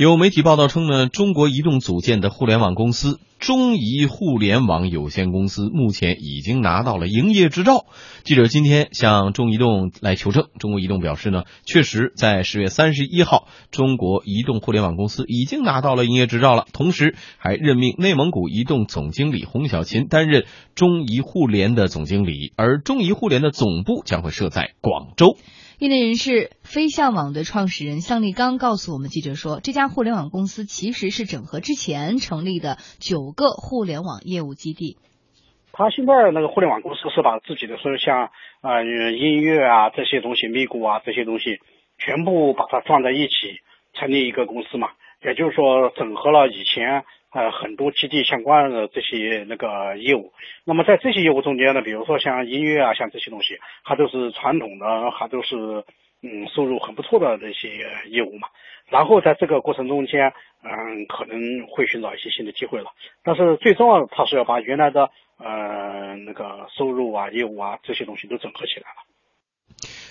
有媒体报道称呢，中国移动组建的互联网公司中移互联网有限公司目前已经拿到了营业执照。记者今天向中移动来求证，中国移动表示呢，确实在十月三十一号，中国移动互联网公司已经拿到了营业执照了，同时还任命内蒙古移动总经理洪小琴担任中移互联的总经理，而中移互联的总部将会设在广州。业内人士飞象网的创始人向立刚告诉我们记者说，这家互联网公司其实是整合之前成立的九个互联网业务基地。他现在那个互联网公司是把自己的说像呃音乐啊这些东西、咪咕啊这些东西全部把它放在一起，成立一个公司嘛，也就是说整合了以前。呃，很多基地相关的这些那个业务，那么在这些业务中间呢，比如说像音乐啊，像这些东西，它都是传统的，还都是嗯收入很不错的这些业务嘛。然后在这个过程中间，嗯，可能会寻找一些新的机会了。但是最重要的，它是要把原来的呃那个收入啊、业务啊这些东西都整合起来了。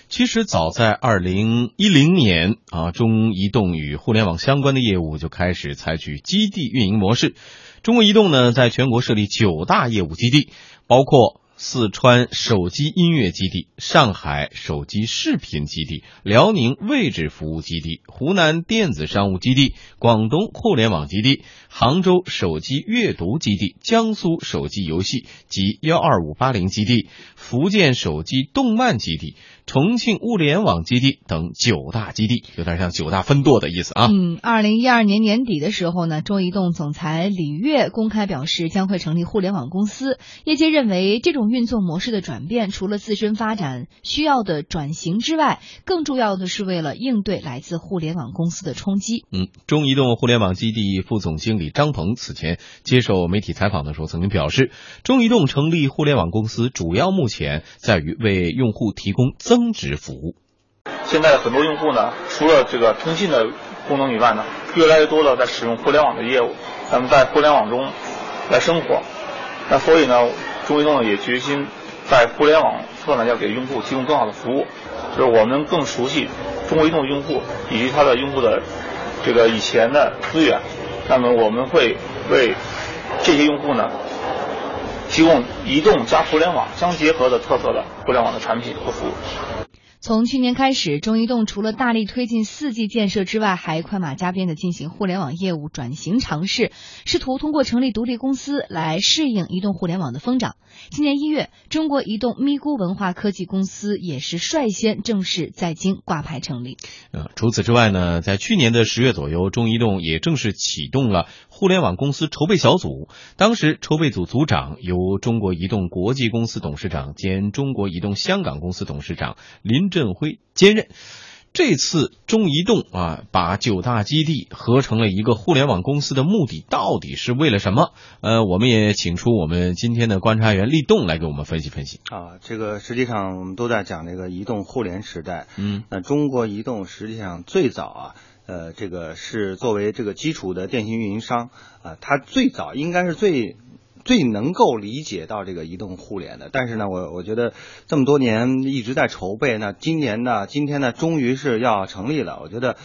其实早在二零一零年啊，中移动与互联网相关的业务就开始采取基地运营模式。中国移动呢，在全国设立九大业务基地，包括四川手机音乐基地、上海手机视频基地、辽宁位置服务基地、湖南电子商务基地、广东互联网基地、杭州手机阅读基地、江苏手机游戏及幺二五八零基地、福建手机动漫基地。重庆物联网基地等九大基地，有点像九大分舵的意思啊。嗯，二零一二年年底的时候呢，中移动总裁李跃公开表示将会成立互联网公司。业界认为，这种运作模式的转变，除了自身发展需要的转型之外，更重要的是为了应对来自互联网公司的冲击。嗯，中移动互联网基地副总经理张鹏此前接受媒体采访的时候曾经表示，中移动成立互联网公司主要目前在于为用户提供增。增值服务。现在很多用户呢，除了这个通信的功能以外呢，越来越多的在使用互联网的业务，咱们在互联网中来生活。那所以呢，中国移动也决心在互联网侧呢，要给用户提供更好的服务，就是我们更熟悉中国移动用户以及它的用户的这个以前的资源。那么我们会为这些用户呢。提供移动加互联网相结合的特色的互联网的产品和服务。从去年开始，中移动除了大力推进四 G 建设之外，还快马加鞭的进行互联网业务转型尝试，试图通过成立独立公司来适应移动互联网的疯涨。今年一月，中国移动咪咕文化科技公司也是率先正式在京挂牌成立。呃，除此之外呢，在去年的十月左右，中移动也正式启动了互联网公司筹备小组。当时，筹备组组长由中国移动国际公司董事长兼中国移动香港公司董事长林。振辉兼任。这次中移动啊，把九大基地合成了一个互联网公司的目的到底是为了什么？呃，我们也请出我们今天的观察员立栋来给我们分析分析。啊，这个实际上我们都在讲这个移动互联时代。嗯，那中国移动实际上最早啊，呃，这个是作为这个基础的电信运营商啊，它最早应该是最。最能够理解到这个移动互联的，但是呢，我我觉得这么多年一直在筹备，那今年呢，今天呢，终于是要成立了。我觉得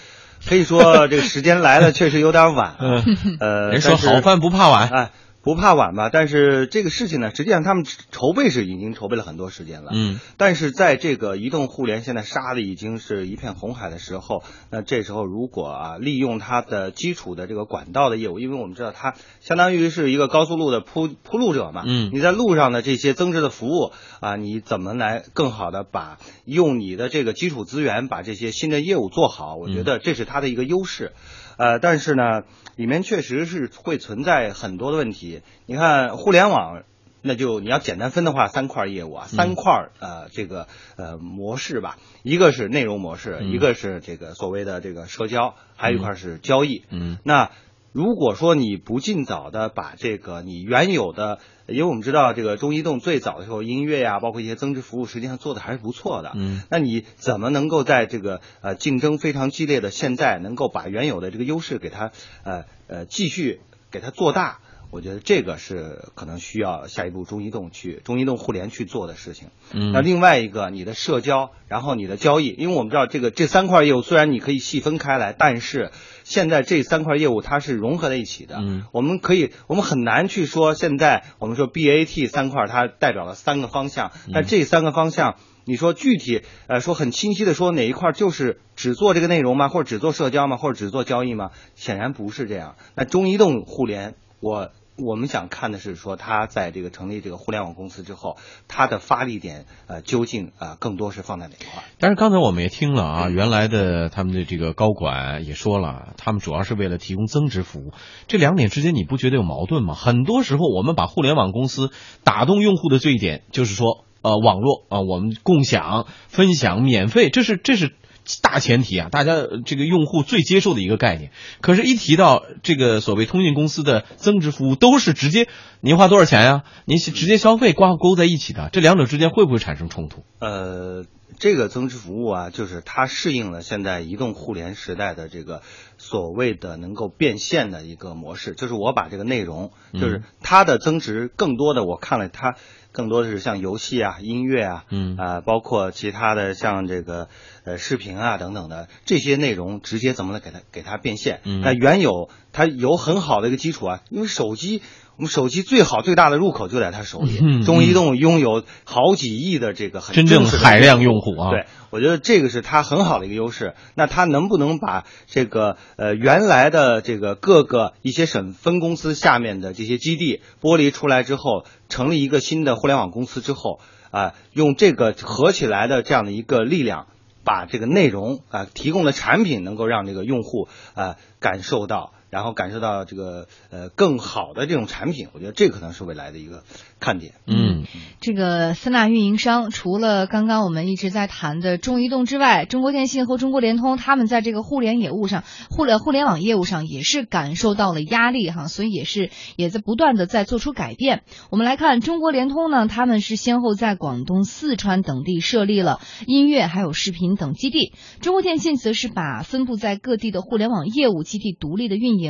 可以说这个时间来的，确实有点晚。呃，人说好饭不怕晚，哎。不怕晚吧，但是这个事情呢，实际上他们筹备是已经筹备了很多时间了。嗯，但是在这个移动互联现在杀的已经是一片红海的时候，那这时候如果啊利用它的基础的这个管道的业务，因为我们知道它相当于是一个高速路的铺铺路者嘛。嗯，你在路上的这些增值的服务啊，你怎么来更好的把用你的这个基础资源把这些新的业务做好？我觉得这是它的一个优势。呃，但是呢，里面确实是会存在很多的问题。你看，互联网，那就你要简单分的话，三块业务啊，三块呃这个呃模式吧，一个是内容模式，一个是这个所谓的这个社交，还有一块是交易。嗯，那。如果说你不尽早的把这个你原有的，因为我们知道这个中移动最早的时候音乐呀，包括一些增值服务，实际上做的还是不错的。嗯，那你怎么能够在这个呃竞争非常激烈的现在，能够把原有的这个优势给它呃呃继续给它做大？我觉得这个是可能需要下一步中移动去中移动互联去做的事情。嗯那另外一个，你的社交，然后你的交易，因为我们知道这个这三块业务虽然你可以细分开来，但是现在这三块业务它是融合在一起的。嗯我们可以，我们很难去说现在我们说 BAT 三块它代表了三个方向，但这三个方向。你说具体，呃，说很清晰的说哪一块就是只做这个内容吗？或者只做社交吗？或者只做交易吗？显然不是这样。那中移动互联，我我们想看的是说，他在这个成立这个互联网公司之后，他的发力点呃究竟呃更多是放在哪一块？但是刚才我们也听了啊，原来的他们的这个高管也说了，他们主要是为了提供增值服务。这两点之间你不觉得有矛盾吗？很多时候我们把互联网公司打动用户的这一点就是说，呃，网络啊、我们共享、分享、免费，这是这是。大前提啊，大家这个用户最接受的一个概念。可是，一提到这个所谓通讯公司的增值服务，都是直接您花多少钱呀、您直接消费挂钩在一起的，这两者之间会不会产生冲突？呃，这个增值服务啊，就是它适应了现在移动互联时代的这个所谓的能够变现的一个模式，就是我把这个内容，就是嗯它的增值更多的，我看了它更多的是像游戏啊、音乐啊，嗯啊、包括其他的像这个呃视频啊等等的这些内容，直接怎么来给它给它变现？嗯那原有它有很好的一个基础啊，因为手机。我们手机最好最大的入口就在他手里，嗯中移动拥有好几亿的这个很真正海量用户啊对，我觉得这个是它很好的一个优势。那它能不能把这个呃原来的这个各个一些省分公司下面的这些基地剥离出来之后，成立一个新的互联网公司之后啊、用这个合起来的这样的一个力量，把这个内容啊、提供的产品能够让这个用户啊、感受到。然后感受到这个呃更好的这种产品，我觉得这可能是未来的一个看点。嗯这个三大运营商除了刚刚我们一直在谈的中移动之外，中国电信和中国联通他们在这个互联业务上、互联互联网业务上也是感受到了压力哈，所以也是也在不断的在做出改变。我们来看中国联通呢，他们是先后在广东、四川等地设立了音乐还有视频等基地，中国电信则是把分布在各地的互联网业务基地独立的运营。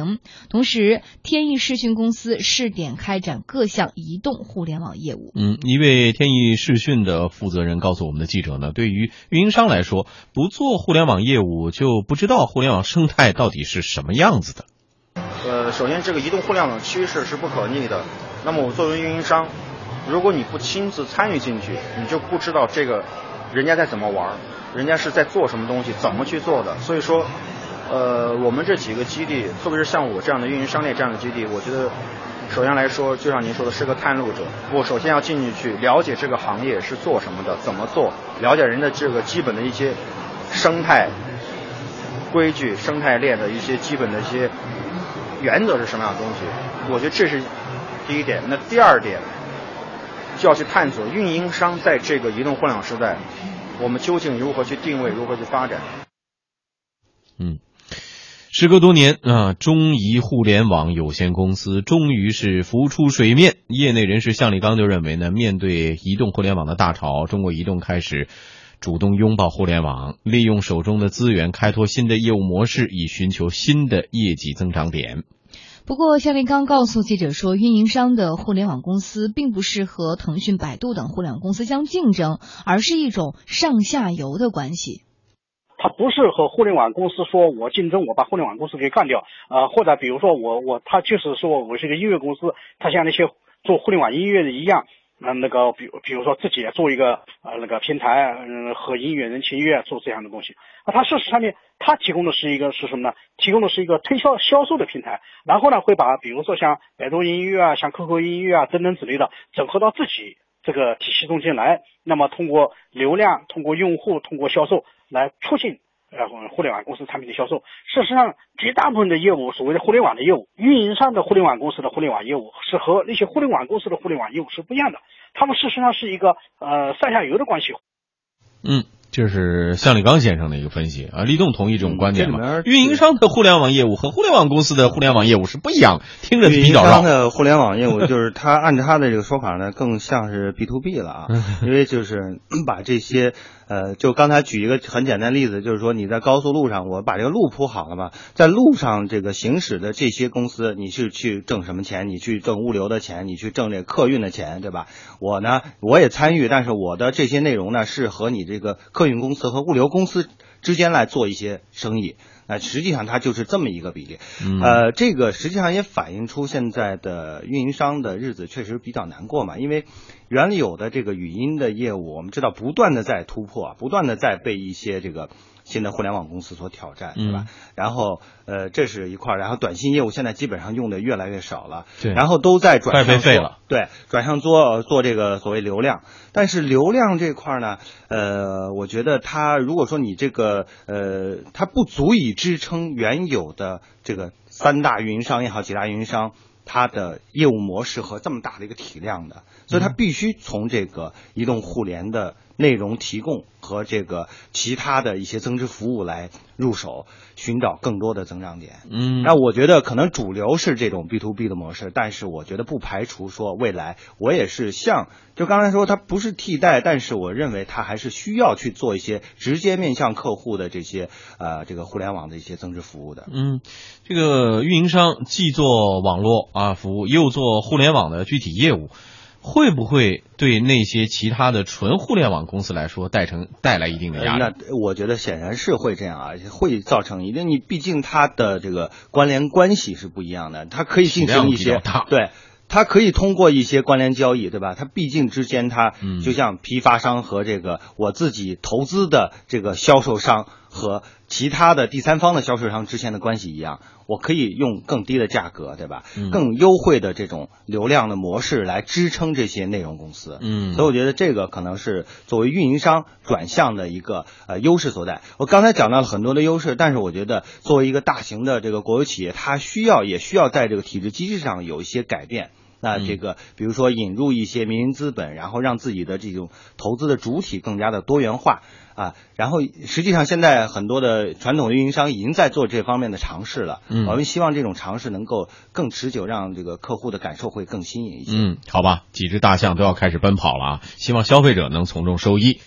同时，天翼视讯公司试点开展各项移动互联网业务。嗯，一位天翼视讯的负责人告诉我们的记者呢，对于运营商来说，不做互联网业务就不知道互联网生态到底是什么样子的。呃，首先这个移动互联网趋势是不可逆的。那么我作为运营商，如果你不亲自参与进去，你就不知道这个人家在怎么玩儿，人家是在做什么东西，怎么去做的。所以说，呃，我们这几个基地，特别是像我这样的运营商业这样的基地，我觉得首先来说，就像您说的，是个探路者。我首先要进去去了解这个行业是做什么的，怎么做，了解人的这个基本的一些生态规矩、生态链的一些基本的一些原则是什么样的东西。我觉得这是第一点。那第二点就要去探索运营商在这个移动互联网时代，我们究竟如何去定位，如何去发展。嗯，时隔多年啊，中移互联网有限公司终于是浮出水面。业内人士向立刚就认为呢，面对移动互联网的大潮，中国移动开始主动拥抱互联网，利用手中的资源开拓新的业务模式，以寻求新的业绩增长点。不过，夏立刚告诉记者说，运营商的互联网公司并不是和腾讯、百度等互联网公司相竞争，而是一种上下游的关系。它不是和互联网公司说我竞争，我把互联网公司给干掉，呃，或者比如说我我他就是说我是一个音乐公司，他像那些做互联网音乐的一样，嗯、那个比比如说自己做一个呃那个平台，嗯、和音乐人情乐做这样的东西，那它事实上面它提供的是一个是什么呢？提供的是一个推销销售的平台，然后呢会把比如说像百度音乐啊、像 QQ 音乐啊等等之类的整合到自己这个体系中间来，那么通过流量、通过用户、通过销售来促进呃互联网公司产品的销售。事实上，绝大部分的业务，所谓的互联网的业务，运营商的互联网公司的互联网业务是和那些互联网公司的互联网业务是不一样的，他们事实上是一个呃上下游的关系。嗯，这是向立刚先生的一个分析啊。立栋同意这种观点吗？运营商的互联网业务和互联网公司的互联网业务是不一样，听着比较绕。商的互联网业务，就是他按照他的这个说法呢，更像是 B to B 了啊，因为就是把这些呃，就刚才举一个很简单例子，就是说你在高速路上，我把这个路铺好了嘛，在路上这个行驶的这些公司，你是去挣什么钱？你去挣物流的钱，你去挣这客运的钱，对吧？我呢，我也参与，但是我的这些内容呢，是和你这个客运公司和物流公司之间来做一些生意。那实际上它就是这么一个比例，嗯呃，这个实际上也反映出现在的运营商的日子确实比较难过嘛，因为原有的这个语音的业务，我们知道不断的在突破，不断的在被一些这个新的互联网公司所挑战，对吧？然后呃，这是一块儿，然后短信业务现在基本上用的越来越少了，对然后都在转向做对，转向做做这个所谓流量，但是流量这块儿呢，呃，我觉得它如果说你这个呃，它不足以支撑原有的这个三大运营商也好，几大运营商。它的业务模式和这么大的一个体量的，所以它必须从这个移动互联的内容提供和这个其他的一些增值服务来入手，寻找更多的增长点。嗯，那我觉得可能主流是这种 B to B 的模式，但是我觉得不排除说未来我也是像就刚才说它不是替代，但是我认为它还是需要去做一些直接面向客户的这些呃这个互联网的一些增值服务的。嗯，这个运营商既做网络啊服务，又做互联网的具体业务，会不会对那些其他的纯互联网公司来说带成带来一定的压力？呃那我觉得显然是会这样啊，会造成一定。你毕竟它的这个关联关系是不一样的，它可以进行一些对。它可以通过一些关联交易，对吧？它毕竟之间，它嗯就像批发商和这个我自己投资的这个销售商和其他的第三方的销售商之间的关系一样，我可以用更低的价格，对吧？嗯更优惠的这种流量的模式来支撑这些内容公司。嗯所以我觉得这个可能是作为运营商转向的一个呃优势所在。我刚才讲到了很多的优势，但是我觉得作为一个大型的这个国有企业，它需要也需要在这个体制机制上有一些改变。那这个，比如说引入一些民营资本，然后让自己的这种投资的主体更加的多元化啊。然后实际上现在很多的传统运营商已经在做这方面的尝试了。嗯我们希望这种尝试能够更持久，让这个客户的感受会更新颖一些。嗯，好吧，几只大象都要开始奔跑了啊！希望消费者能从中受益。